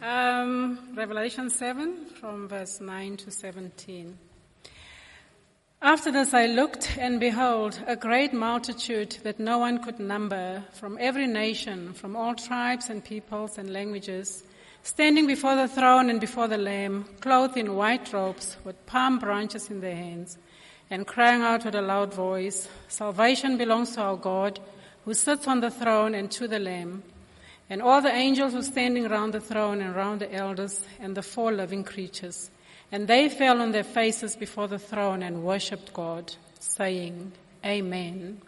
Um, Revelation 7 from verse 9 to 17. After this I looked, and behold, a great multitude that no one could number, from every nation, from all tribes and peoples and languages, standing before the throne and before the Lamb, clothed in white robes, with palm branches in their hands, and crying out with a loud voice, Salvation belongs to our God, who sits on the throne, and to the Lamb. And all the angels were standing around the throne and around the elders and the four living creatures. And they fell on their faces before the throne and worshipped God, saying, Amen.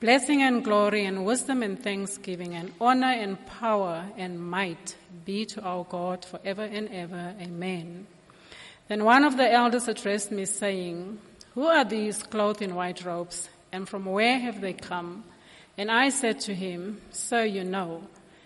Blessing and glory and wisdom and thanksgiving and honor and power and might be to our God forever and ever. Amen. Then one of the elders addressed me saying, Who are these clothed in white robes and from where have they come? And I said to him, Sir, you know.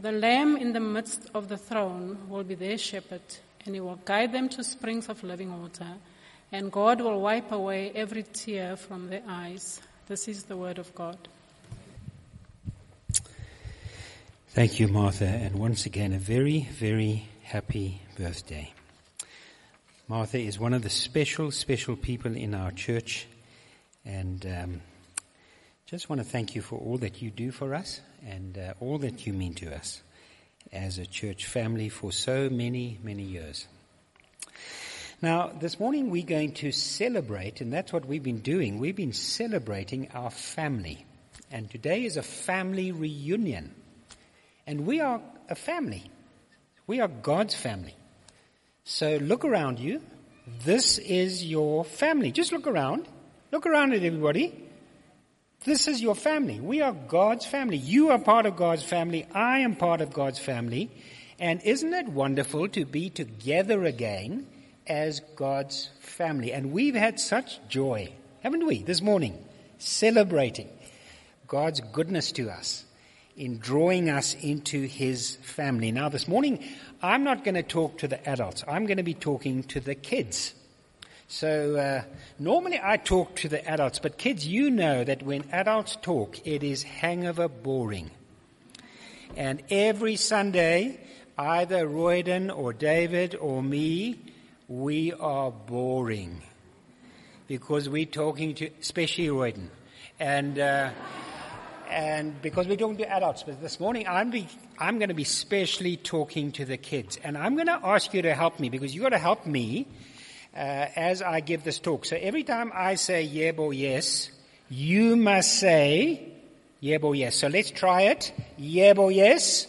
The Lamb in the midst of the throne will be their shepherd, and he will guide them to springs of living water, and God will wipe away every tear from their eyes. This is the word of God. Thank you, Martha, and once again, a very, very happy birthday. Martha is one of the special, special people in our church, and um, just want to thank you for all that you do for us and uh, all that you mean to us as a church family for so many, many years. Now, this morning we're going to celebrate, and that's what we've been doing. We've been celebrating our family. And today is a family reunion. And we are a family. We are God's family. So look around you. This is your family. Just look around. Look around at everybody. This is your family. We are God's family. You are part of God's family. I am part of God's family. And isn't it wonderful to be together again as God's family? And we've had such joy, haven't we, this morning, celebrating God's goodness to us in drawing us into His family. Now, this morning, I'm not going to talk to the adults. I'm going to be talking to the kids. So uh, normally I talk to the adults, but kids, you know that when adults talk, it is hangover boring. And every Sunday, either Royden or David or me, we are boring because we're talking to, especially Royden, and. Uh, and because we're talking to adults, but this morning I'm, be, I'm going to be specially talking to the kids. And I'm going to ask you to help me because you've got to help me Uh, as I give this talk. So every time I say yebo yes, you must say yebo yes. So let's try it. Yebo yes.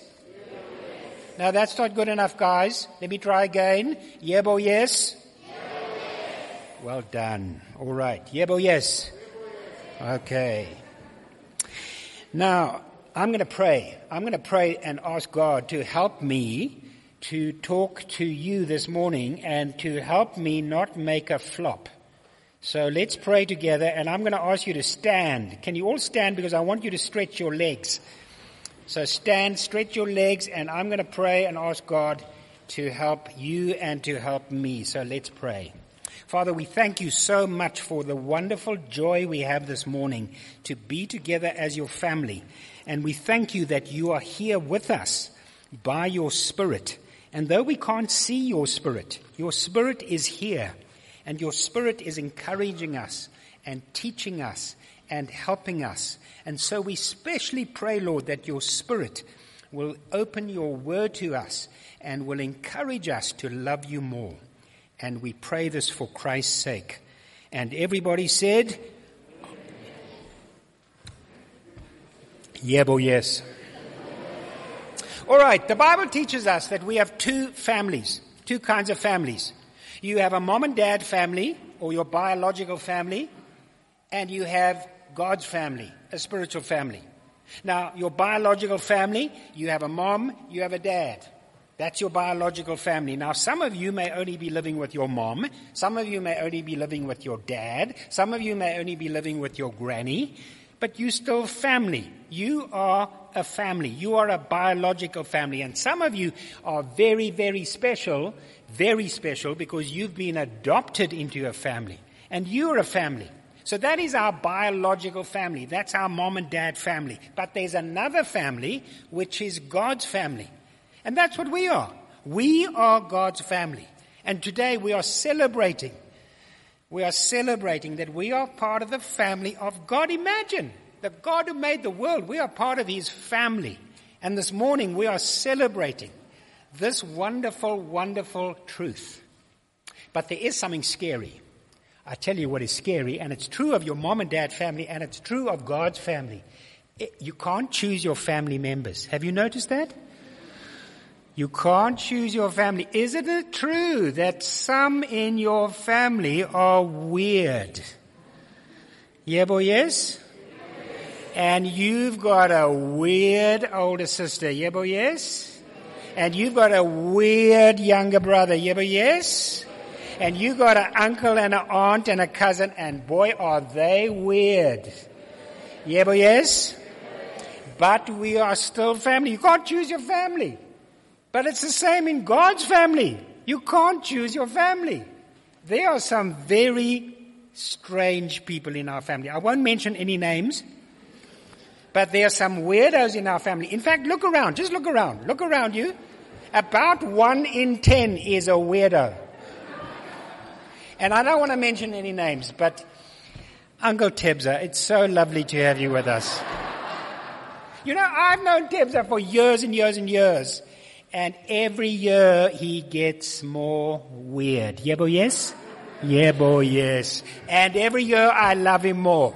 Now that's not good enough, guys. Let me try again. Yebo yes. Well done. All right. Yebo yes. Okay. Now, I'm going to pray. I'm going to pray and ask God to help me to talk to you this morning and to help me not make a flop. So let's pray together and I'm going to ask you to stand. Can you all stand because I want you to stretch your legs. So stand, stretch your legs and I'm going to pray and ask God to help you and to help me. So let's pray. Father, we thank you so much for the wonderful joy we have this morning to be together as your family. And we thank you that you are here with us by your Spirit. And though we can't see your spirit, your spirit is here. And your spirit is encouraging us and teaching us and helping us. And so we specially pray, Lord, that your spirit will open your word to us and will encourage us to love you more. And we pray this for Christ's sake. And everybody said, Yebo, yes. All right, the Bible teaches us that we have two families, two kinds of families. You have a mom and dad family, or your biological family, and you have God's family, a spiritual family. Now, your biological family, you have a mom, you have a dad. That's your biological family. Now, some of you may only be living with your mom. Some of you may only be living with your dad. Some of you may only be living with your granny. But you still family. You are a family. You are a biological family. And some of you are very, very special, very special because you've been adopted into a family. And you're a family. So that is our biological family. That's our mom and dad family. But there's another family, which is God's family. And that's what we are. We are God's family. And today we are celebrating. We are celebrating that we are part of the family of God. Imagine the God who made the world. We are part of His family. And this morning we are celebrating this wonderful, wonderful truth. But there is something scary. I tell you what is scary, and it's true of your mom and dad family, and it's true of God's family. It, you can't choose your family members. Have you noticed that? You can't choose your family. Isn't it true that some in your family are weird? Yebo, yes? And you've got a weird older sister. Yebo, yes? And you've got a weird younger brother. Yebo, yes? And you've got an uncle and an aunt and a cousin, and boy, are they weird. Yebo, yes? But we are still family. You can't choose your family. But it's the same in God's family. You can't choose your family. There are some very strange people in our family. I won't mention any names, but there are some weirdos in our family. In fact, look around. Just look around. Look around you. About one in ten is a weirdo. And I don't want to mention any names, but Uncle Tebza, it's so lovely to have you with us. You know, I've known Tebza for years and years and years. And every year he gets more weird. Yebo, yes? Yebo, yes. And every year I love him more.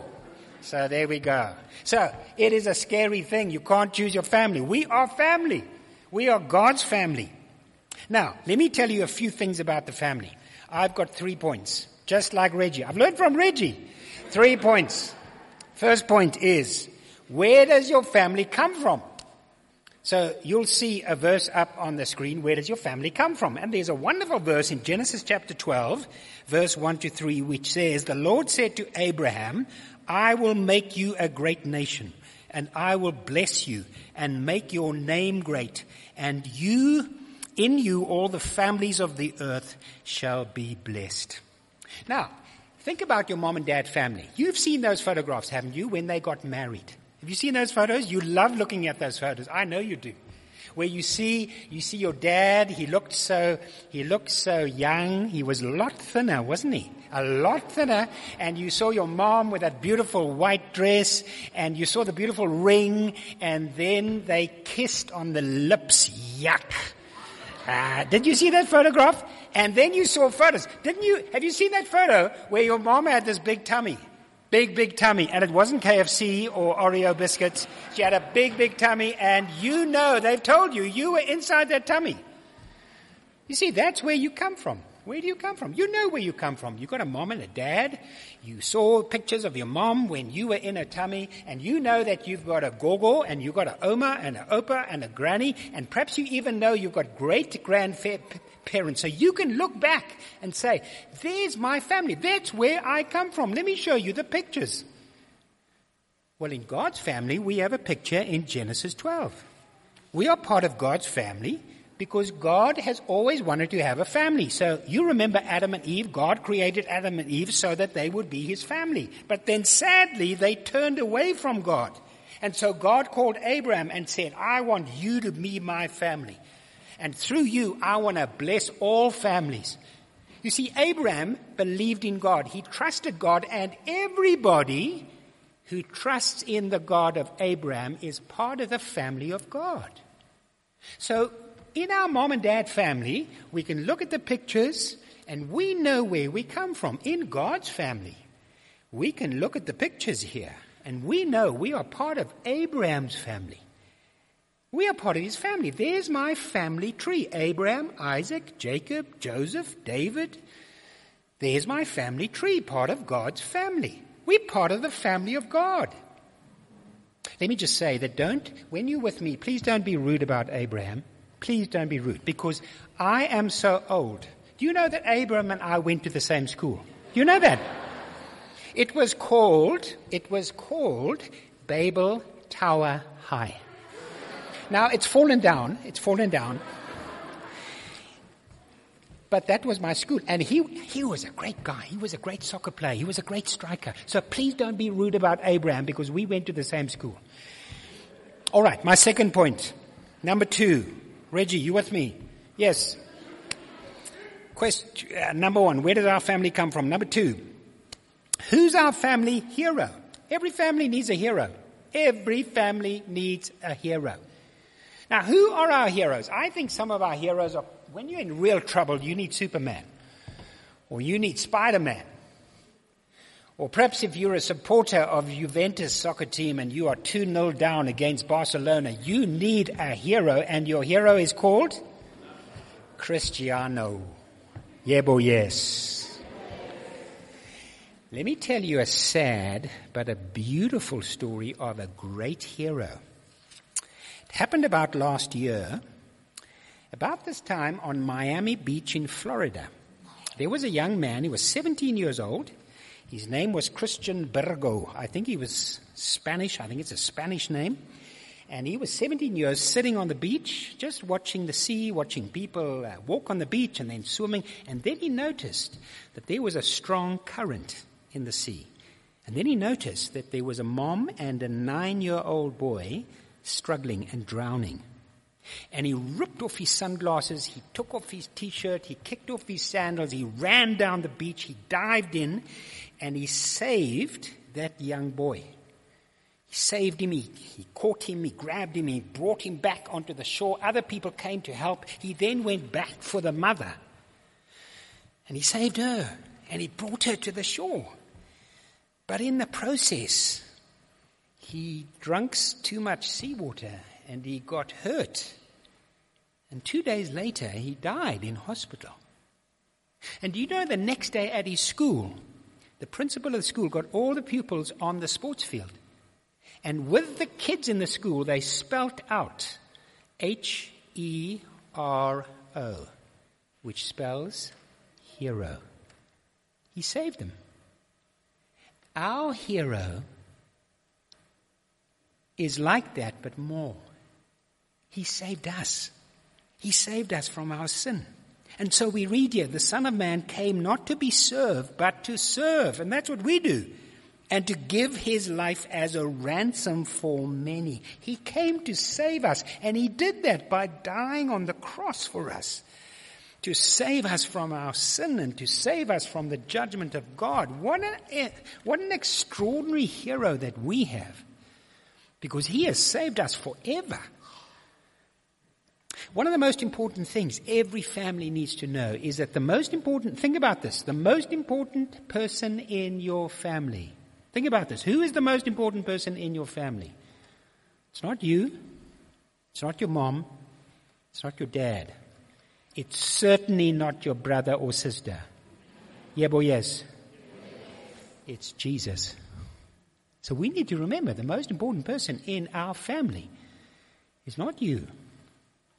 So there we go. So it is a scary thing. You can't choose your family. We are family. We are God's family. Now, let me tell you a few things about the family. I've got three points, just like Reggie. I've learned from Reggie. Three points. First point is, where does your family come from? So you'll see a verse up on the screen. Where does your family come from? And there's a wonderful verse in Genesis chapter 12, verse 1 to 3, which says, The Lord said to Abraham, I will make you a great nation, and I will bless you and make your name great, and you, in you, all the families of the earth shall be blessed. Now, think about your mom and dad family. You've seen those photographs, haven't you, when they got married? Have you seen those photos? You love looking at those photos. I know you do. Where you see, you see your dad, he looked so, he looked so young. He was a lot thinner, wasn't he? A lot thinner. And you saw your mom with that beautiful white dress and you saw the beautiful ring and then they kissed on the lips. Yuck. Uh, did you see that photograph? And then you saw photos. Didn't you? Have you seen that photo where your mom had this big tummy? Big, big tummy. And it wasn't KFC or Oreo biscuits. She had a big, big tummy. And you know, they've told you, you were inside that tummy. You see, that's where you come from. Where do you come from? You know where you come from. You've got a mom and a dad. You saw pictures of your mom when you were in a tummy, and you know that you've got a gogo, and you've got an oma, and an opa, and a granny, and perhaps you even know you've got great grandparents. So you can look back and say, there's my family. That's where I come from. Let me show you the pictures. Well, in God's family, we have a picture in Genesis 12. We are part of God's family because God has always wanted to have a family. So you remember Adam and Eve. God created Adam and Eve so that they would be his family. But then sadly, they turned away from God. And so God called Abraham and said, I want you to be my family. And through you, I want to bless all families. You see, Abraham believed in God. He trusted God and everybody who trusts in the God of Abraham is part of the family of God. So in our mom and dad family, we can look at the pictures and we know where we come from. In God's family, we can look at the pictures here and we know we are part of Abraham's family. We are part of his family. There's my family tree. Abraham, Isaac, Jacob, Joseph, David. There's my family tree, part of God's family. We're part of the family of God. Let me just say that don't, when you're with me, please don't be rude about Abraham. please don't be rude because I am so old. Do you know that Abraham and I went to the same school? You know that? It was called, it was called Babel Tower High. Now it's fallen down, it's fallen down. But that was my school. And he, he was a great guy. He was a great soccer player. He was a great striker. So please don't be rude about Abraham because we went to the same school. All right, my second point. Number two. Reggie, you with me? Yes. Question, uh, number one, where does our family come from? Number two, who's our family hero? Every family needs a hero. Every family needs a hero. Now, who are our heroes? I think some of our heroes are, when you're in real trouble, you need Superman. Or you need Spider-Man. Or perhaps if you're a supporter of Juventus soccer team and you are 2-0 down against Barcelona, you need a hero and your hero is called Cristiano. Yebo yes. Let me tell you a sad but a beautiful story of a great hero. Happened about last year, about this time on Miami Beach in Florida. There was a young man, he was 17 years old, his name was Christian Burgo. I think he was Spanish. I think it's a Spanish name. And he was 17 years sitting on the beach, just watching the sea, watching people uh, walk on the beach and then swimming. And then he noticed that there was a strong current in the sea. And then he noticed that there was a mom and a nine year old boy struggling and drowning. And he ripped off his sunglasses, he took off his t-shirt, he kicked off his sandals, he ran down the beach, he dived in, and he saved that young boy. He saved him, he, he caught him, he grabbed him, he brought him back onto the shore. Other people came to help. He then went back for the mother. And he saved her, and he brought her to the shore. But in the process, he drank too much seawater and he got hurt. And two days later, he died in hospital. And do you know the next day at his school, the principal of the school got all the pupils on the sports field. And with the kids in the school, they spelt out H E R O, which spells hero. He saved them. Our hero is like that, but more. He saved us. He saved us from our sin. And so we read here, the Son of Man came not to be served, but to serve. And that's what we do. And to give his life as a ransom for many. He came to save us. And he did that by dying on the cross for us. To save us from our sin and to save us from the judgment of God. What an, what an extraordinary hero that we have. Because he has saved us forever. One of the most important things every family needs to know is that the most important, think about this, the most important person in your family. Think about this. Who is the most important person in your family? It's not you. It's not your mom. It's not your dad. It's certainly not your brother or sister. Yebo, yes. It's Jesus. So we need to remember the most important person in our family is not you.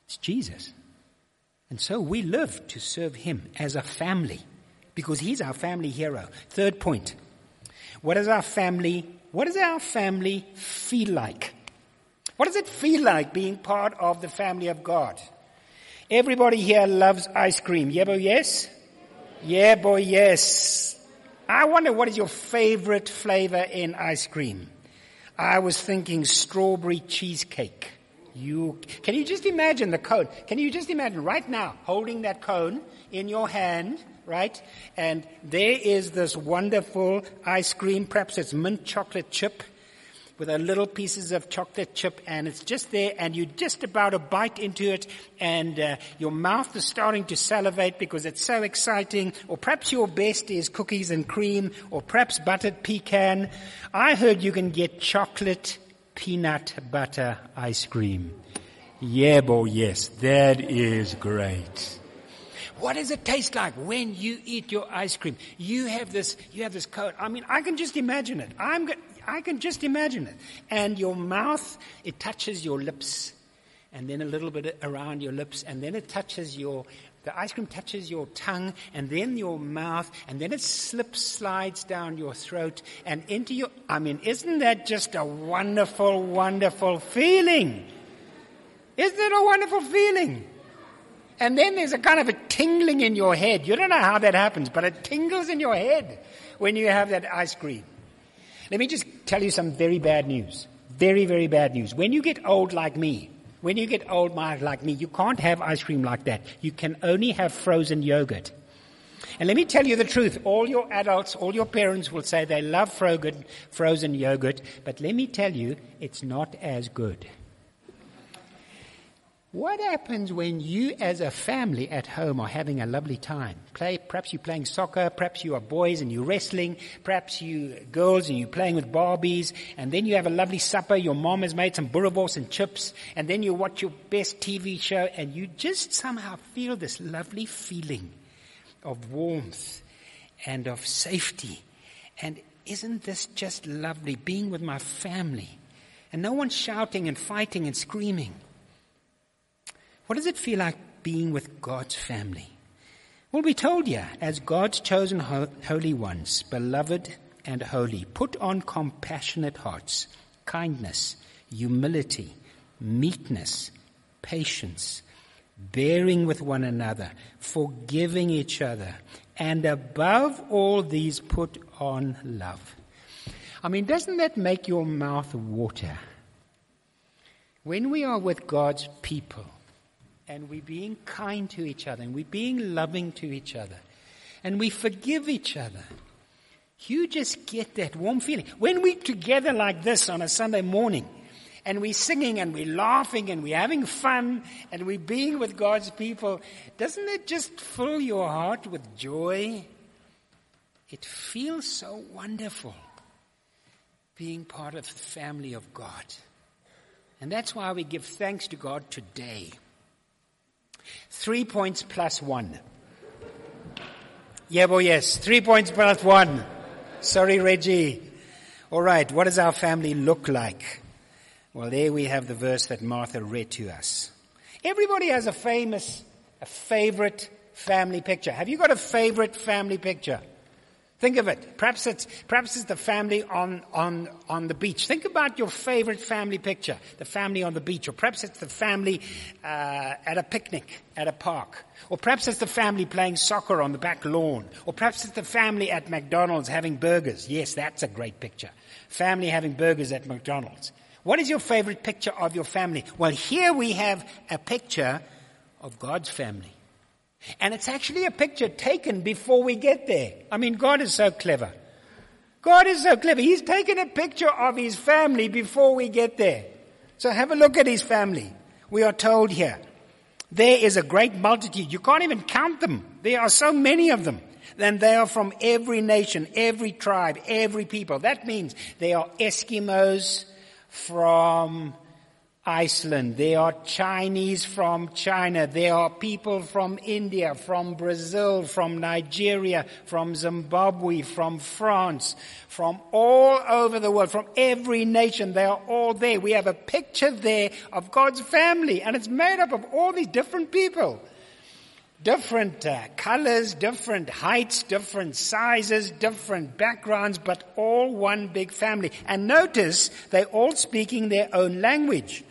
It's Jesus. And so we live to serve him as a family because he's our family hero. Third point. What does our family, what does our family feel like? What does it feel like being part of the family of God? Everybody here loves ice cream. Yebo, yes? Yebo, yes. I wonder what is your favorite flavor in ice cream? I was thinking strawberry cheesecake. You, can you just imagine the cone? Can you just imagine right now holding that cone in your hand, right? And there is this wonderful ice cream, perhaps it's mint chocolate chip with a little pieces of chocolate chip and it's just there and you just about to bite into it and uh, your mouth is starting to salivate because it's so exciting or perhaps your best is cookies and cream or perhaps buttered pecan. I heard you can get chocolate peanut butter ice cream. Yebo, yes, that is great. What does it taste like when you eat your ice cream? You have this, you have this coat. I mean, I can just imagine it. I'm, I can just imagine it. And your mouth, it touches your lips and then a little bit around your lips, and then it touches your, the ice cream touches your tongue, and then your mouth, and then it slips, slides down your throat, and into your, I mean, isn't that just a wonderful, wonderful feeling? Isn't it a wonderful feeling? And then there's a kind of a tingling in your head. You don't know how that happens, but it tingles in your head when you have that ice cream. Let me just tell you some very bad news. Very, very bad news. When you get old like me, when you get old like me, you can't have ice cream like that. You can only have frozen yogurt. And let me tell you the truth. All your adults, all your parents will say they love frozen yogurt, but let me tell you, it's not as good. What happens when you as a family at home are having a lovely time? Play, perhaps you're playing soccer, perhaps you are boys and you're wrestling, perhaps you girls and you're playing with Barbies, and then you have a lovely supper, your mom has made some boerewors and chips, and then you watch your best TV show and you just somehow feel this lovely feeling of warmth and of safety. And isn't this just lovely being with my family? And no one shouting and fighting and screaming. What does it feel like being with God's family? Well, we told you, as God's chosen holy ones, beloved and holy, put on compassionate hearts, kindness, humility, meekness, patience, bearing with one another, forgiving each other, and above all these put on love. I mean, doesn't that make your mouth water? When we are with God's people, and we're being kind to each other and we're being loving to each other and we forgive each other. You just get that warm feeling. When we're together like this on a Sunday morning and we're singing and we're laughing and we're having fun and we're being with God's people, doesn't it just fill your heart with joy? It feels so wonderful being part of the family of God. And that's why we give thanks to God today. Three points plus one. Yebo, yes. Three points plus one. Sorry, Reggie. All right. What does our family look like? Well, there we have the verse that Martha read to us. Everybody has a famous, a favorite family picture. Have you got a favorite family picture? Think of it. Perhaps it's, perhaps it's the family on, on, on the beach. Think about your favorite family picture. The family on the beach. Or perhaps it's the family, uh, at a picnic at a park. Or perhaps it's the family playing soccer on the back lawn. Or perhaps it's the family at McDonald's having burgers. Yes, that's a great picture. Family having burgers at McDonald's. What is your favorite picture of your family? Well, here we have a picture of God's family. And it's actually a picture taken before we get there. I mean, God is so clever. God is so clever. He's taken a picture of his family before we get there. So have a look at his family. We are told here. There is a great multitude. You can't even count them. There are so many of them. Then they are from every nation, every tribe, every people. That means they are Eskimos from Iceland. There are Chinese from China. There are people from India, from Brazil, from Nigeria, from Zimbabwe, from France, from all over the world, from every nation. They are all there. We have a picture there of God's family and it's made up of all these different people. Different uh, colors, different heights, different sizes, different backgrounds, but all one big family. And notice they're all speaking their own language.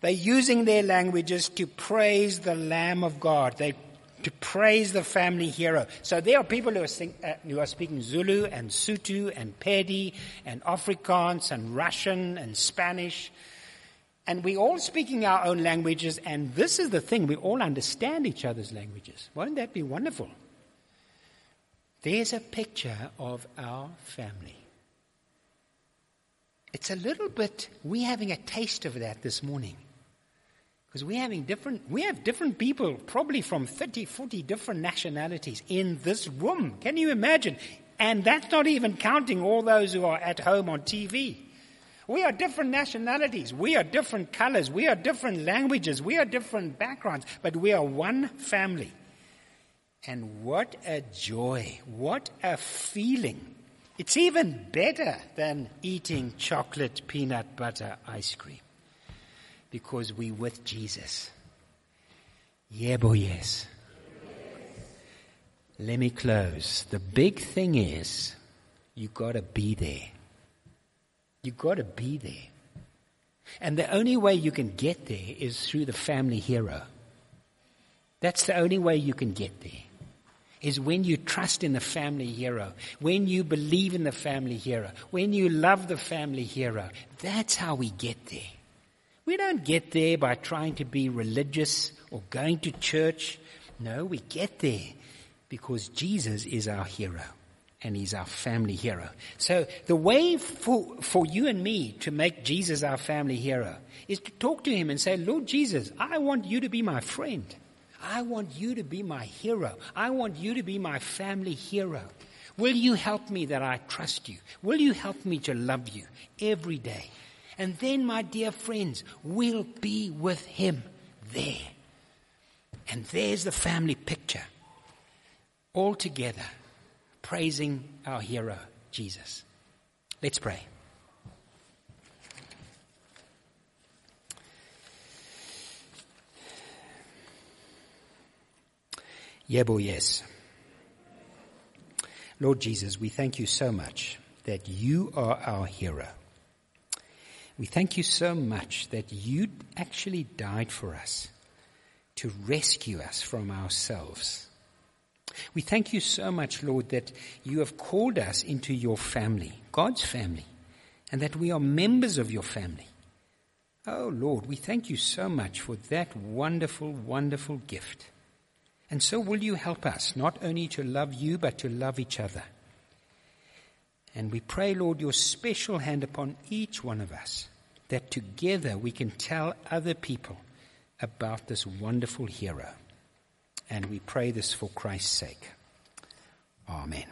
They're using their languages to praise the Lamb of God. They to praise the family hero. So there are people who are, sing, uh, who are speaking Zulu and Sotho and Pedi and Afrikaans and Russian and Spanish. And we're all speaking our own languages, and this is the thing, we all understand each other's languages. Won't that be wonderful? There's a picture of our family. It's a little bit, we're having a taste of that this morning. Because we're having different, we have different people, probably from 30, 40 different nationalities in this room. Can you imagine? And that's not even counting all those who are at home on TV. We are different nationalities. We are different colors. We are different languages. We are different backgrounds. But we are one family. And what a joy. What a feeling. It's even better than eating chocolate peanut butter ice cream. Because we're with Jesus. Yebo, yes. Let me close. The big thing is you gotta be there. You gotta be there. And the only way you can get there is through the family hero. That's the only way you can get there. Is when you trust in the family hero, when you believe in the family hero, when you love the family hero. That's how we get there. We don't get there by trying to be religious or going to church. No, we get there because Jesus is our hero and he's our family hero. So the way for, for you and me to make Jesus our family hero is to talk to him and say, Lord Jesus, I want you to be my friend. I want you to be my hero. I want you to be my family hero. Will you help me that I trust you? Will you help me to love you every day? And then, my dear friends, we'll be with him there. And there's the family picture. All together, praising our hero, Jesus. Let's pray. Yebo, yes. Lord Jesus, we thank you so much that you are our hero. We thank you so much that you actually died for us to rescue us from ourselves. We thank you so much, Lord, that you have called us into your family, God's family, and that we are members of your family. Oh, Lord, we thank you so much for that wonderful, wonderful gift. And so will you help us not only to love you, but to love each other. And we pray, Lord, your special hand upon each one of us, that together we can tell other people about this wonderful hero. And we pray this for Christ's sake. Amen.